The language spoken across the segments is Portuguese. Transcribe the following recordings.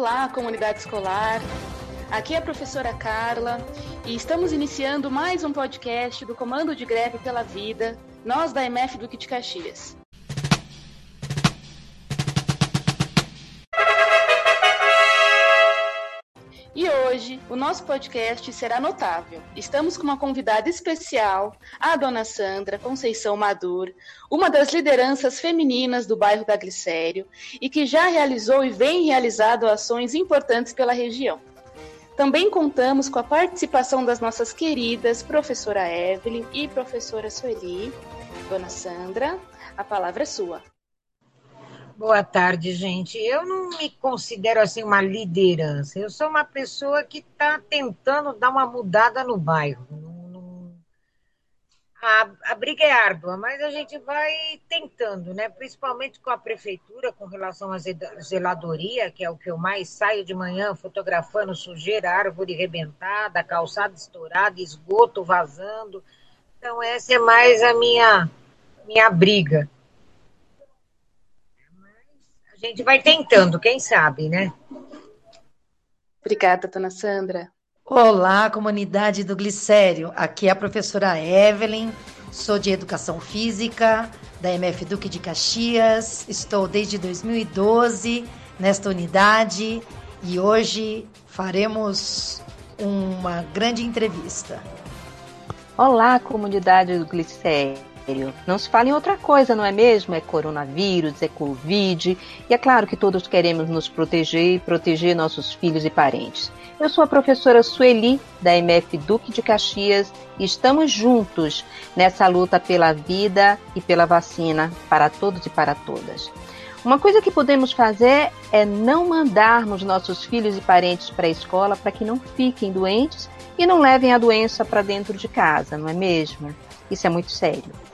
Olá, comunidade escolar. Aqui é a professora Carla e estamos iniciando mais um podcast do Comando de Greve pela Vida, nós da MF Duque de Caxias. Hoje o nosso podcast será notável. Estamos com uma convidada especial, a dona Sandra Conceição Madur, uma das lideranças femininas do bairro da Glicério e que já realizou e vem realizando ações importantes pela região. Também contamos com a participação das nossas queridas professora Evelyn e professora Sueli. Dona Sandra, a palavra é sua. Boa tarde, gente. Eu não me considero assim uma liderança. Eu sou uma pessoa que está tentando dar uma mudada no bairro. A, a, briga é árdua, mas a gente vai tentando, né? Principalmente com a prefeitura, com relação à zeladoria, que é o que eu mais saio de manhã fotografando sujeira, árvore rebentada, calçada estourada, esgoto vazando. Então, essa é mais a minha, minha briga a gente vai tentando, quem sabe, né? Obrigada, dona Sandra. Olá, comunidade do Glicério. Aqui é a professora Evelyn, sou de Educação Física, da MF Duque de Caxias. Estou desde 2012 nesta unidade e hoje faremos uma grande entrevista. Olá, comunidade do Glicério. Não se fala em outra coisa, não é mesmo? É coronavírus, é Covid. E é claro que todos queremos nos proteger e proteger nossos filhos e parentes. Eu sou a professora Sueli, da MF Duque de Caxias, e estamos juntos nessa luta pela vida e pela vacina para todos e para todas. Uma coisa que podemos fazer é não mandarmos nossos filhos e parentes para a escola para que não fiquem doentes e não levem a doença para dentro de casa, não é mesmo? Isso é muito sério.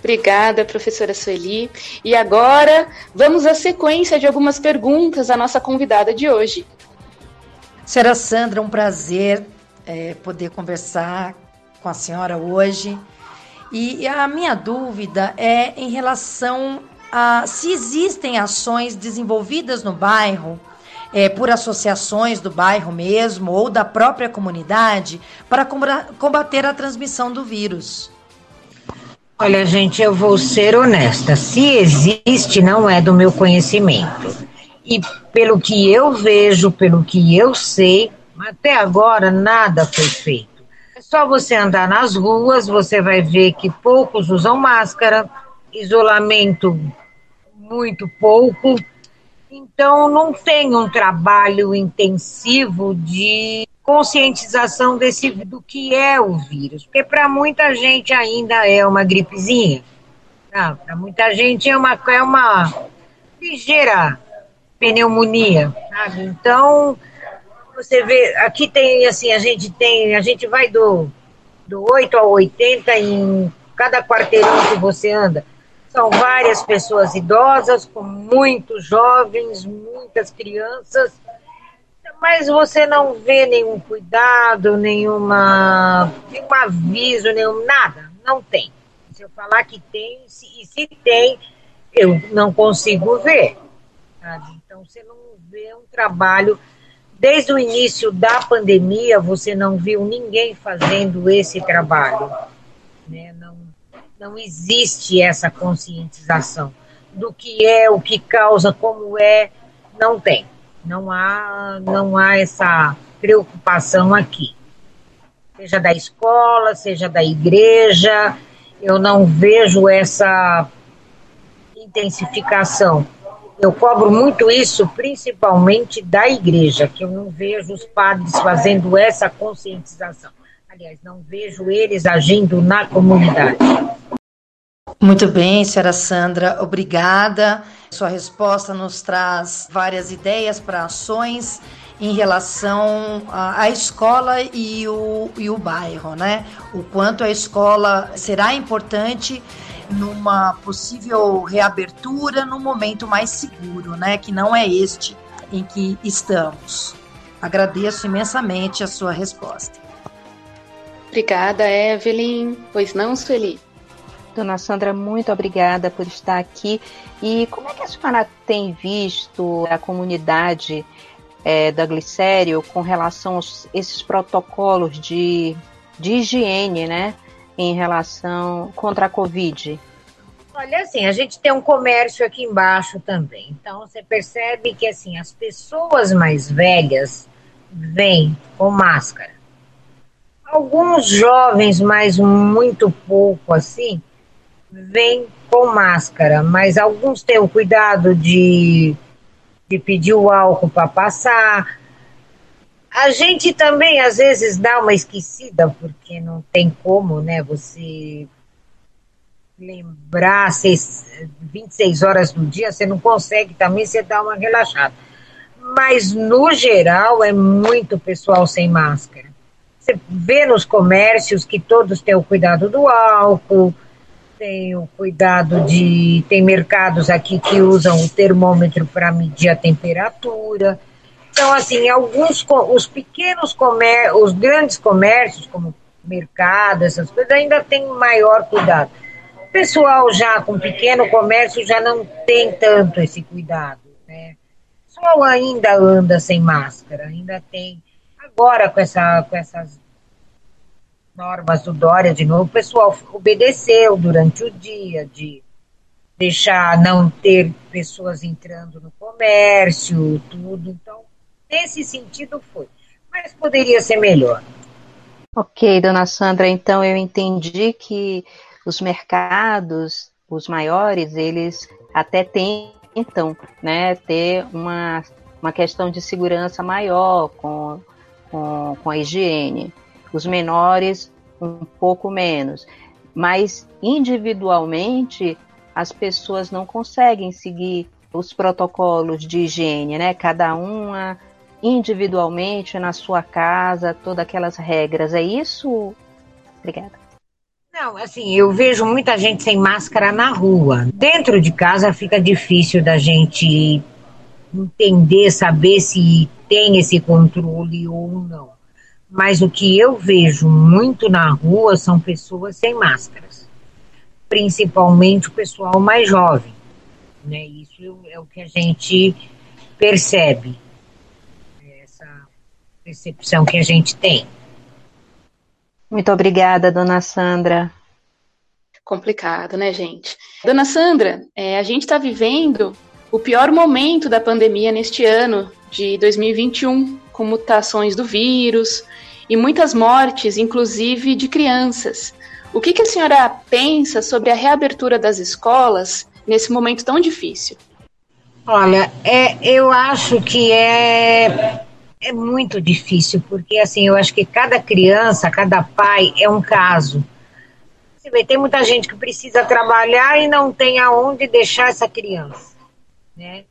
Obrigada, professora Sueli. E agora vamos à sequência de algumas perguntas à nossa convidada de hoje. Senhora Sandra, um prazer é, poder conversar com a senhora hoje. E a minha dúvida é em relação a se existem ações desenvolvidas no bairro é, por associações do bairro mesmo ou da própria comunidade para combater a transmissão do vírus. Olha, gente, eu vou ser honesta. Se existe, não é do meu conhecimento. E pelo que eu vejo, pelo que eu sei, até agora nada foi feito. É só você andar nas ruas, você vai ver que poucos usam máscara, isolamento muito pouco. Então, não tem um trabalho intensivo de conscientização desse do que é o vírus, porque para muita gente ainda é uma gripezinha, para muita gente é uma é uma ligeira pneumonia, sabe? Então você vê, aqui tem assim, a gente tem, a gente vai do do 8 ao 80 em cada quarteirão que você anda. São várias pessoas idosas, com muitos jovens, muitas crianças, mas você não vê nenhum cuidado, nenhuma, nenhum aviso, nenhum nada. Não tem. Se eu falar que tem, se, e se tem, eu não consigo ver. Sabe? Então você não vê um trabalho. Desde o início da pandemia, você não viu ninguém fazendo esse trabalho. Né? Não, não existe essa conscientização do que é, o que causa, como é, não tem. Não há, não há essa preocupação aqui. Seja da escola, seja da igreja, eu não vejo essa intensificação. Eu cobro muito isso, principalmente da igreja, que eu não vejo os padres fazendo essa conscientização. Aliás, não vejo eles agindo na comunidade. Muito bem, senhora Sandra, obrigada. Sua resposta nos traz várias ideias para ações em relação à, escola e o, e o bairro, né? O quanto a escola será importante numa possível reabertura num momento mais seguro, né? Que não é este em que estamos. Agradeço imensamente a sua resposta. Obrigada, Evelyn. Pois não, Sueli? Dona Sandra, muito obrigada por estar aqui. E como é que a senhora tem visto a comunidade é, da Glicério com relação a esses protocolos de, de higiene, né? Em relação contra a Covid? Olha, assim, a gente tem um comércio aqui embaixo também. Então, você percebe que, assim, as pessoas mais velhas vêm com máscara. Alguns jovens, mas muito pouco, assim, vêm com máscara. Mas alguns têm o cuidado de, de pedir o álcool para passar. A gente também, às vezes, dá uma esquecida, porque não tem como, né, você lembrar seis, 26 horas do dia, você não consegue também, você dá uma relaxada. Mas, no geral, é muito pessoal sem máscara. Você vê nos comércios que todos têm o cuidado do álcool, tem o cuidado de. Tem mercados aqui que usam o termômetro para medir a temperatura. Então, assim, alguns os pequenos comércios, os grandes comércios, como mercado, essas coisas, ainda tem maior cuidado pessoal já com pequeno comércio já não tem tanto esse cuidado, né? O pessoal ainda anda sem máscara, ainda tem. Agora, com, essa, com essas normas do Dória, de novo, o pessoal obedeceu durante o dia de deixar não ter pessoas entrando no comércio, tudo. Então, nesse sentido foi. Mas poderia ser melhor. Ok, dona Sandra, então eu entendi que os mercados, os maiores, eles até tentam né, ter uma, uma questão de segurança maior com, com, com a higiene. Os menores, um pouco menos. Mas individualmente, as pessoas não conseguem seguir os protocolos de higiene, né? Cada uma individualmente na sua casa, todas aquelas regras. É isso? Obrigada. Não, assim, eu vejo muita gente sem máscara na rua. Dentro de casa fica difícil da gente entender, saber se tem esse controle ou não. Mas o que eu vejo muito na rua são pessoas sem máscaras, principalmente o pessoal mais jovem. Né? Isso é o que a gente percebe, essa percepção que a gente tem. Muito obrigada, dona Sandra. Complicado, né, gente? Dona Sandra, é, a gente está vivendo o pior momento da pandemia neste ano de 2021, com mutações do vírus e muitas mortes, inclusive de crianças. O que, que a senhora pensa sobre a reabertura das escolas nesse momento tão difícil? Olha, é, eu acho que é é muito difícil, porque assim, eu acho que cada criança, cada pai é um caso. Você vê, tem muita gente que precisa trabalhar e não tem aonde deixar essa criança, né?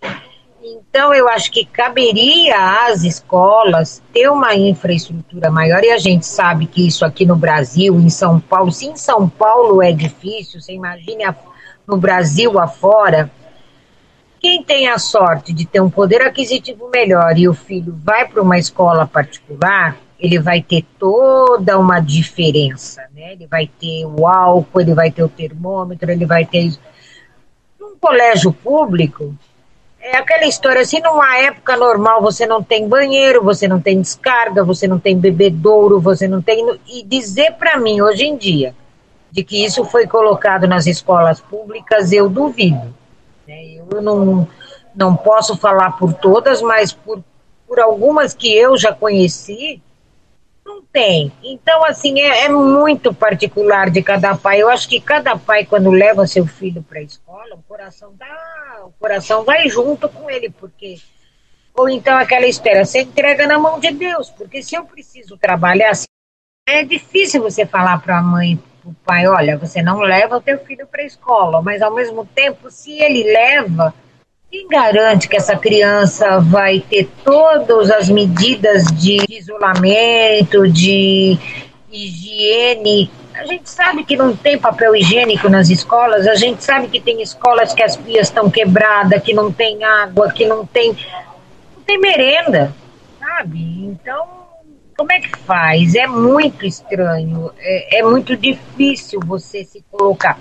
Então, eu acho que caberia às escolas ter uma infraestrutura maior, e a gente sabe que isso aqui no Brasil, em São Paulo, se em São Paulo é difícil, você imagine no Brasil afora, quem tem a sorte de ter um poder aquisitivo melhor e o filho vai para uma escola particular, ele vai ter toda uma diferença, né? Ele vai ter o álcool, ele vai ter o termômetro, ele vai ter. Num colégio público, é aquela história, assim, numa época normal você não tem banheiro, você não tem descarga, você não tem bebedouro, você não tem... E dizer para mim, hoje em dia, de que isso foi colocado nas escolas públicas, eu duvido. Né? Eu não, não posso falar por todas, mas por, por algumas que eu já conheci, não tem. Então, assim, é, é, muito particular de cada pai. Eu acho que cada pai, quando leva seu filho para a escola, o coração dá, o coração vai junto com ele, porque. Ou então aquela espera, você entrega na mão de Deus, porque se eu preciso trabalhar, assim, é difícil você falar para a mãe, o pai, olha, você não leva o teu filho para a escola, mas ao mesmo tempo, se ele leva, quem garante que essa criança vai ter todas as medidas de isolamento, de higiene? A gente sabe que não tem papel higiênico nas escolas, a gente sabe que tem escolas que as pias estão quebradas, que não tem água, que não tem, não tem merenda, sabe? Então, como é que faz? É muito estranho, é, é muito difícil você se colocar.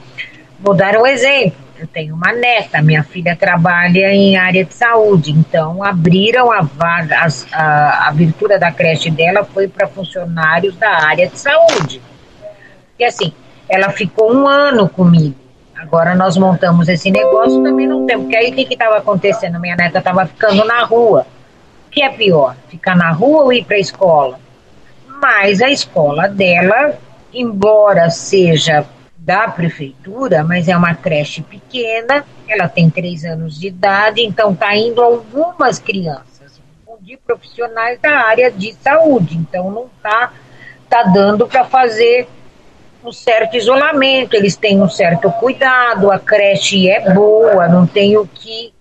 Vou dar um exemplo. Eu tenho uma neta, minha filha trabalha em área de saúde, então abriram a vaga, a, a abertura da creche dela foi para funcionários da área de saúde. E assim, ela ficou um ano comigo. Agora nós montamos esse negócio também não tem, porque aí o que estava acontecendo? Minha neta estava ficando na rua. O que é pior? Ficar na rua ou ir para a escola? Mas a escola dela, embora seja da prefeitura, mas é uma creche pequena, ela tem três anos de idade, então está indo algumas crianças de profissionais da área de saúde, então não está tá dando para fazer um certo isolamento, eles têm um certo cuidado, a creche é boa, não tem o que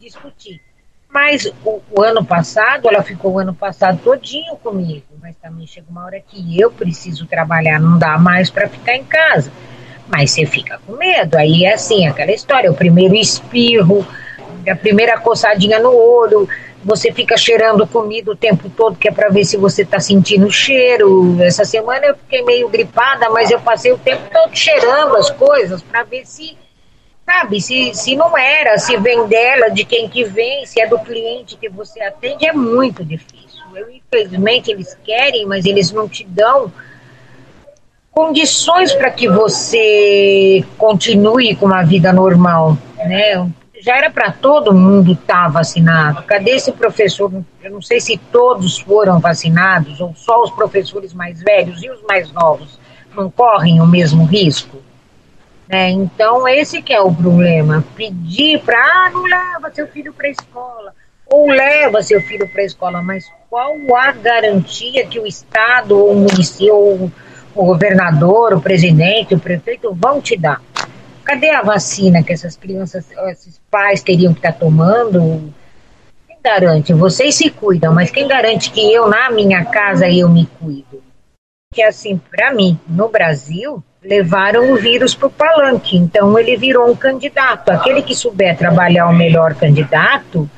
discutir. Mas o, o, ano passado, ela ficou o ano passado todinho comigo, mas também chega uma hora que eu preciso trabalhar, não dá mais para ficar em casa mas você fica com medo. Aí é assim, aquela história, o primeiro espirro, a primeira coçadinha no olho, você fica cheirando comida o tempo todo, que é para ver se você está sentindo cheiro. Essa semana eu fiquei meio gripada, mas eu passei o tempo todo cheirando as coisas para ver se, sabe, se, se não era, se vem dela, de quem que vem, se é do cliente que você atende, é muito difícil. Eu, infelizmente eles querem, mas eles não te dão condições para que você continue com uma vida normal, né? Já era para todo mundo estar tá vacinado. Cadê esse professor? Eu não sei se todos foram vacinados ou só os professores mais velhos e os mais novos não correm o mesmo risco. Né? Então esse que é o problema. Pedir para ah, não leva seu filho para a escola ou leva seu filho para a escola, mas qual a garantia que o Estado ou o município ou o governador, o presidente, o prefeito vão te dar. Cadê a vacina que essas crianças, esses pais teriam que estar tá tomando? Quem garante? Vocês se cuidam, mas quem garante que eu, na minha casa, eu me cuido? Que assim, para mim, no Brasil, levaram o vírus para o palanque, então ele virou um candidato. Aquele que souber trabalhar o melhor candidato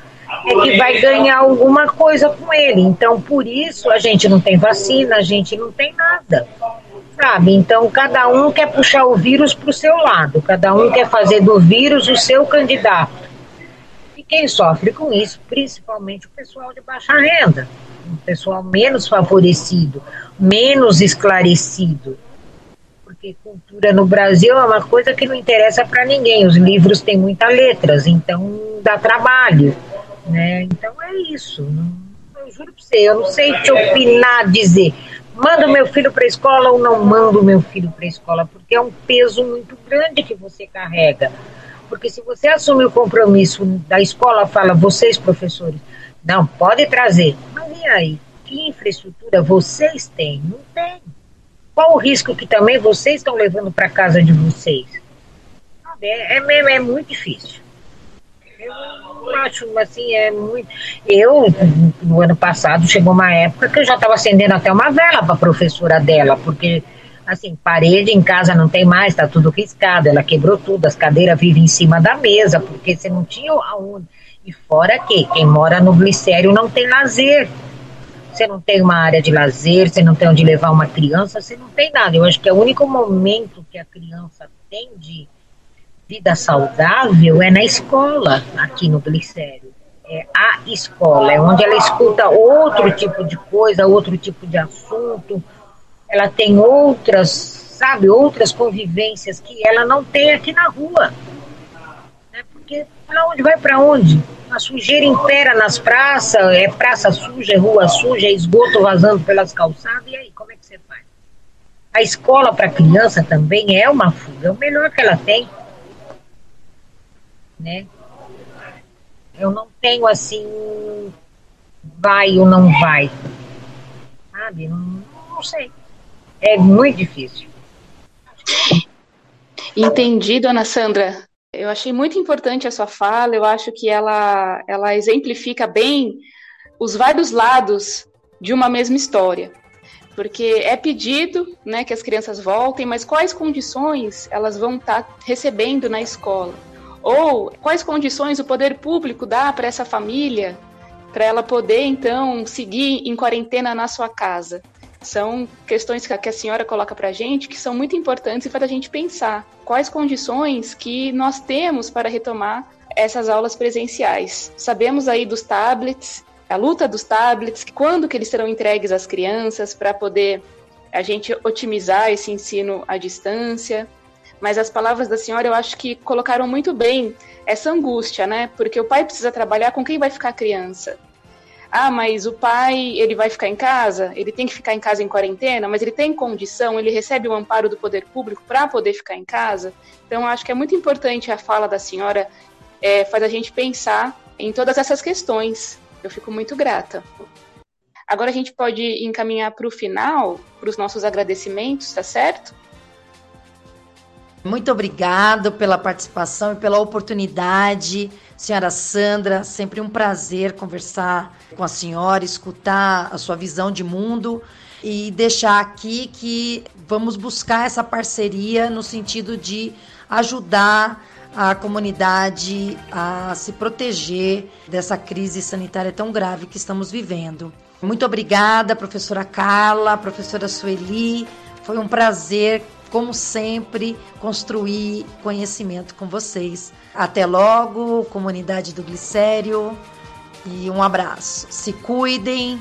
é que vai ganhar alguma coisa com ele. Então, por isso, a gente não tem vacina, a gente não tem nada sabe? Então, cada um quer puxar o vírus para o seu lado, cada um quer fazer do vírus o seu candidato. E quem sofre com isso, principalmente o pessoal de baixa renda, o pessoal menos favorecido, menos esclarecido. Porque cultura no Brasil é uma coisa que não interessa para ninguém. Os livros têm muitas letras, então dá trabalho. Né? Então é isso. Eu juro para você, eu não sei te opinar, dizer mando meu filho para a escola ou não mando meu filho para a escola, porque é um peso muito grande que você carrega. Porque se você assume o compromisso da escola, fala, vocês professores, não, pode trazer. Mas e aí? Que infraestrutura vocês têm? Não tem. Qual o risco que também vocês estão levando para casa de vocês? É, é, é muito difícil. Eu acho assim, é muito. Eu, no ano passado, chegou uma época que eu já estava acendendo até uma vela para a professora dela, porque assim, parede em casa não tem mais, está tudo riscado, ela quebrou tudo, as cadeiras vivem em cima da mesa, porque você não tinha aonde. E fora que quem mora no glicério não tem lazer. Você não tem uma área de lazer, você não tem onde levar uma criança, você não tem nada. Eu acho que é o único momento que a criança tem de vida saudável é na escola, aqui no Glicério. É a escola, é onde ela escuta outro tipo de coisa, outro tipo de assunto, ela tem outras, sabe, outras convivências que ela não tem aqui na rua. Né? Porque para onde vai para onde? A sujeira impera nas praças, é praça suja, é rua suja, é esgoto vazando pelas calçadas, e aí, como é que você faz? A escola para criança também é uma fuga, é o melhor que ela tem né? Eu não tenho assim, vai ou não vai, sabe? Não, não sei. É muito difícil. Entendi, dona Sandra. Eu achei muito importante a sua fala. Eu acho que ela, ela exemplifica bem os vários lados de uma mesma história. Porque é pedido né, que as crianças voltem, mas quais condições elas vão estar tá recebendo na escola? Ou quais condições o poder público dá para essa família para ela poder então seguir em quarentena na sua casa? São questões que a, senhora coloca para a gente que são muito importantes para a gente pensar quais condições que nós temos para retomar essas aulas presenciais. Sabemos aí dos tablets, a luta dos tablets, quando que eles serão entregues às crianças para poder a gente otimizar esse ensino à distância. Mas as palavras da senhora eu acho que colocaram muito bem essa angústia, né? Porque o pai precisa trabalhar com quem vai ficar a criança. Ah, mas o pai, ele vai ficar em casa? Ele tem que ficar em casa em quarentena, mas ele tem condição, ele recebe o amparo do poder público para poder ficar em casa? Então, acho que é muito importante a fala da senhora, é, faz a gente pensar em todas essas questões. Eu fico muito grata. Agora a gente pode encaminhar para o final, para os nossos agradecimentos, tá certo? Muito obrigado pela participação e pela oportunidade. Senhora Sandra, sempre um prazer conversar com a senhora, escutar a sua visão de mundo e deixar aqui que vamos buscar essa parceria no sentido de ajudar a comunidade a se proteger dessa crise sanitária tão grave que estamos vivendo. Muito obrigada, professora Carla, professora Sueli. Foi um prazer como sempre, construir conhecimento com vocês. Até logo, comunidade do Glicério, e um abraço. Se cuidem,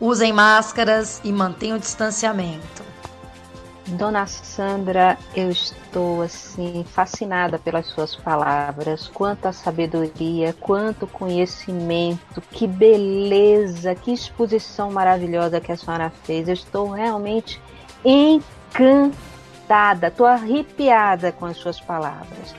usem máscaras e mantenham o distanciamento. Dona Sandra, eu estou assim fascinada pelas suas palavras. Quanta sabedoria, quanto conhecimento, que beleza, que exposição maravilhosa que a senhora fez. Eu estou realmente encantada encantada, tô arrepiada com as suas palavras.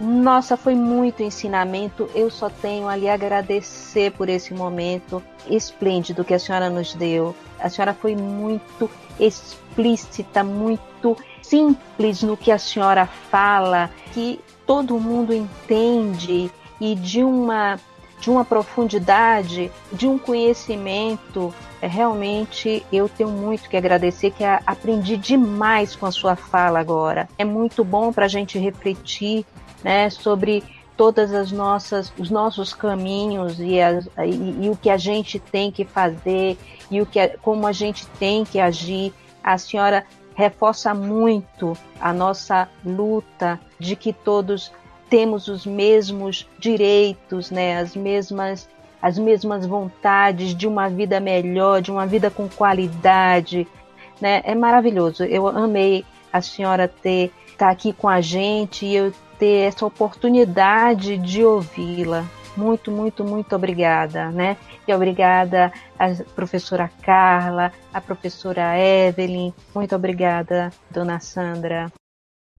Nossa, foi muito ensinamento. Eu só tenho a agradecer por esse momento esplêndido que a senhora nos deu. A senhora foi muito explícita, muito simples no que a senhora fala, que todo mundo entende e de uma de uma profundidade, de um conhecimento. É, realmente eu tenho muito que agradecer, que aprendi demais com a sua fala agora. É muito bom para a gente refletir né, sobre todas as nossas os nossos caminhos e, as, e, e, o que a gente tem que fazer e o que como a gente tem que agir a senhora reforça muito a nossa luta de que todos temos os mesmos direitos, né, as mesmas as mesmas vontades de uma vida melhor, de uma vida com qualidade, né? É maravilhoso. Eu amei a senhora ter estar tá aqui com a gente e eu ter essa oportunidade de ouvi-la. Muito, muito, muito obrigada, né? E obrigada à professora Carla, à professora Evelyn. Muito obrigada, dona Sandra.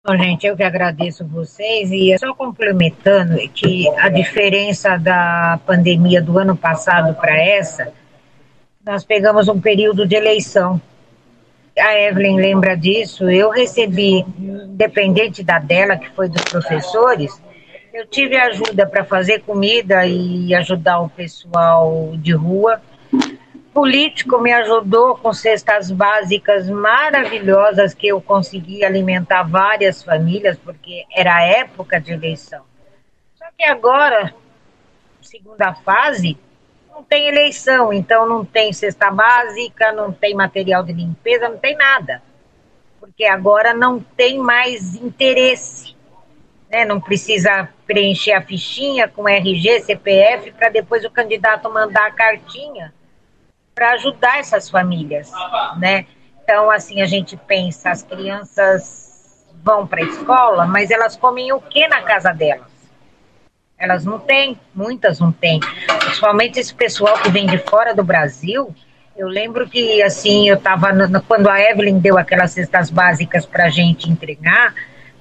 Bom, gente, eu que agradeço vocês e só complementando que a diferença da pandemia do ano passado para essa, nós pegamos um período de eleição. A Evelyn lembra disso. Eu recebi, independente da dela, que foi dos professores, eu tive ajuda para fazer comida e ajudar o pessoal de rua político me ajudou com cestas básicas maravilhosas que eu consegui alimentar várias famílias, porque era época de eleição. Só que agora, segunda fase, não tem eleição, então não tem cesta básica, não tem material de limpeza, não tem nada. Porque agora não tem mais interesse. Né? Não precisa preencher a fichinha com RG, CPF, para depois o candidato mandar a cartinha para ajudar essas famílias, né? Então, assim, a gente pensa, as crianças vão para a escola, mas elas comem o que na casa delas? Elas não têm, muitas não têm. Principalmente esse pessoal que vem de fora do Brasil. Eu lembro que, assim, eu estava, quando a Evelyn deu aquelas cestas básicas para a gente entregar,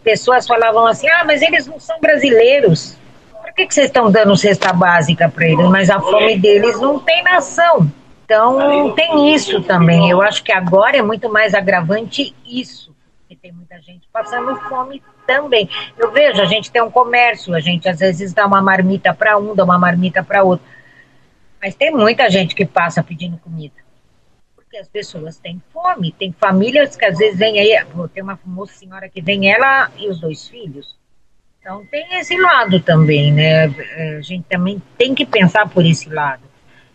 pessoas falavam assim, ah, mas eles não são brasileiros. Por que, que vocês estão dando cesta básica para eles? Mas a fome deles não tem nação. Então, tem isso também. Eu acho que agora é muito mais agravante isso, que tem muita gente passando fome também. Eu vejo, a gente tem um comércio, a gente às vezes dá uma marmita para um, dá uma marmita para outro. Mas tem muita gente que passa pedindo comida. Porque as pessoas têm fome. Tem famílias que às vezes vem aí, tem uma moça senhora que vem ela e os dois filhos. Então tem esse lado também, né? A gente também tem que pensar por esse lado.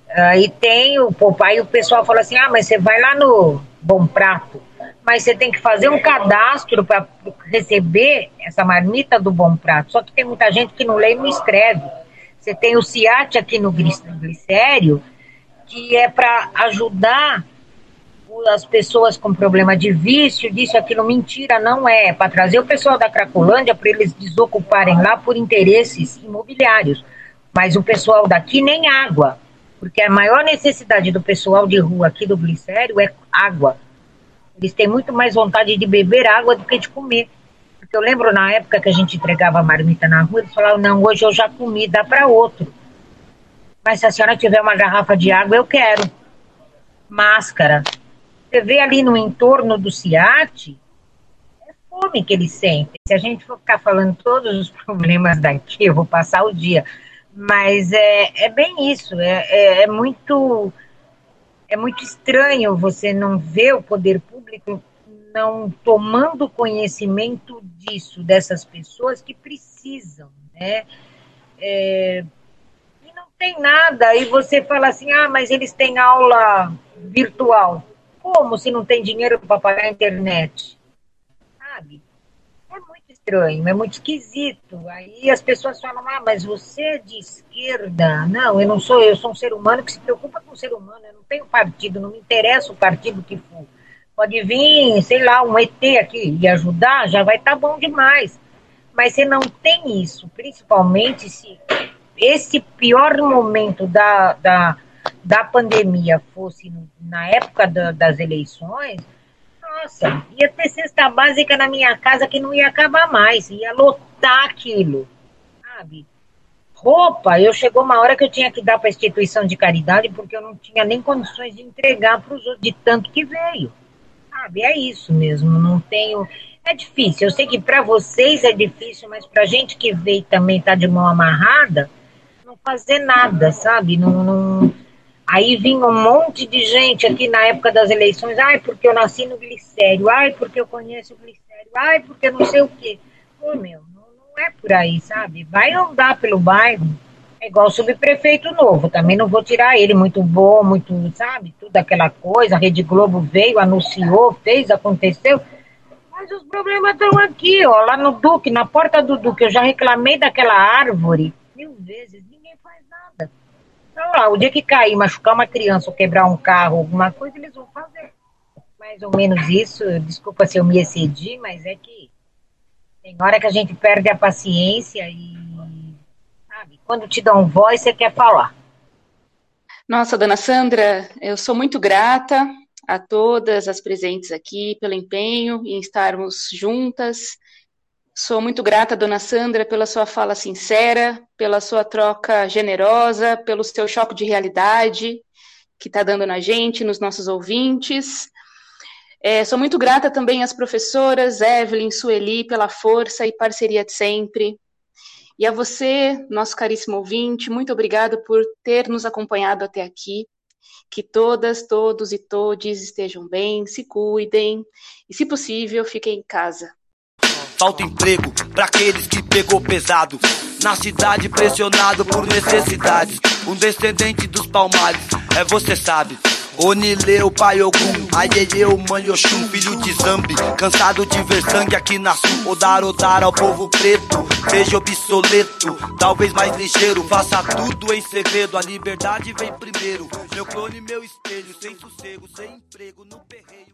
Aí tem o aí o pessoal fala assim: ah, mas você vai lá no, bom prato, mas você tem que fazer um cadastro para receber essa marmita do bom prato. Só que tem muita gente que não lê e não escreve. Você tem o CIAT aqui no Glicério, que é para ajudar as pessoas com problema de vício, disso, aquilo, mentira, não é. é para trazer o pessoal da Cracolândia para eles desocuparem lá por interesses imobiliários. Mas o pessoal daqui nem água. Porque a maior necessidade do pessoal de rua aqui do Glicério é água. Eles têm muito mais vontade de beber água do que de comer. Porque eu lembro na época que a gente entregava marmita na rua, eles falavam, não, hoje eu já comi, dá para outro. Mas se a senhora tiver uma garrafa de água, eu quero. Máscara. Você vê ali no entorno do CIAT, é fome que eles sentem. Se a gente for ficar falando todos os problemas daqui, eu vou passar o dia. Mas é, é bem isso, é, é, é muito é muito estranho você não ver o poder público não tomando conhecimento disso, dessas pessoas que precisam, né? É, e não tem nada, e você fala assim, ah, mas eles têm aula virtual. Como se não tem dinheiro para pagar a internet? Estranho, é muito esquisito. Aí as pessoas falam, ah, mas você é de esquerda. Não, eu não sou, eu sou um ser humano que se preocupa com o ser humano. Eu não tenho partido, não me interessa o partido que for. Pode vir, sei lá, um ET aqui e ajudar, já vai estar tá bom demais. Mas você não tem isso, principalmente se esse pior momento da, da da pandemia fosse na época da, das eleições, nossa, ia ter cesta básica na minha casa que não ia acabar mais, ia lotar aquilo, sabe? Roupa, eu chegou uma hora que eu tinha que dar para instituição de caridade porque eu não tinha nem condições de entregar para os outros, de tanto que veio. Sabe, é isso mesmo, não tenho. É difícil, eu sei que para vocês é difícil, mas para gente que veio também tá de mão amarrada, não fazer nada, sabe? Não, não Aí vinha um monte de gente aqui na época das eleições, ai, porque eu nasci no glicério, ai, porque eu conheço o glicério, ai, porque não sei o quê. Pô, meu, não, não é por aí, sabe? Vai andar pelo bairro, é igual subprefeito novo, também não vou tirar ele, muito bom, muito, sabe, tudo aquela coisa, a Rede Globo veio, anunciou, fez, aconteceu, mas os problemas estão aqui, ó, lá no Duque, na porta do Duque, eu já reclamei daquela árvore mil vezes, então, lá, o dia que cair, machucar uma criança ou quebrar um carro, alguma coisa, eles vão fazer. Mais ou menos isso. Desculpa se eu me excedi, mas é que tem hora que a gente perde a paciência e, sabe, quando te dão voz, você quer falar. Nossa, dona Sandra, eu sou muito grata a todas as presentes aqui pelo empenho em estarmos juntas Sou muito grata, dona Sandra, pela sua fala sincera, pela sua troca generosa, pelo seu choque de realidade que está dando na gente, nos nossos ouvintes. É, sou muito grata também às professoras Evelyn, Sueli, pela força e parceria de sempre. E a você, nosso caríssimo ouvinte, muito obrigado por ter nos acompanhado até aqui. Que todas, todos e todes estejam bem, se cuidem e, se possível, fiquem em casa. Falta emprego para aqueles que pegou pesado. Na cidade pressionado por necessidades. Um descendente dos palmares, é você sabe. Onileu, pai Ogum, Aieyeu, mãe Oxum, filho de Zambi Cansado de ver sangue aqui na sul Odar, odar ao povo preto Seja obsoleto, talvez mais ligeiro Faça tudo em segredo, a liberdade vem primeiro Meu clone, meu espelho, sem sossego, sem emprego, no perreio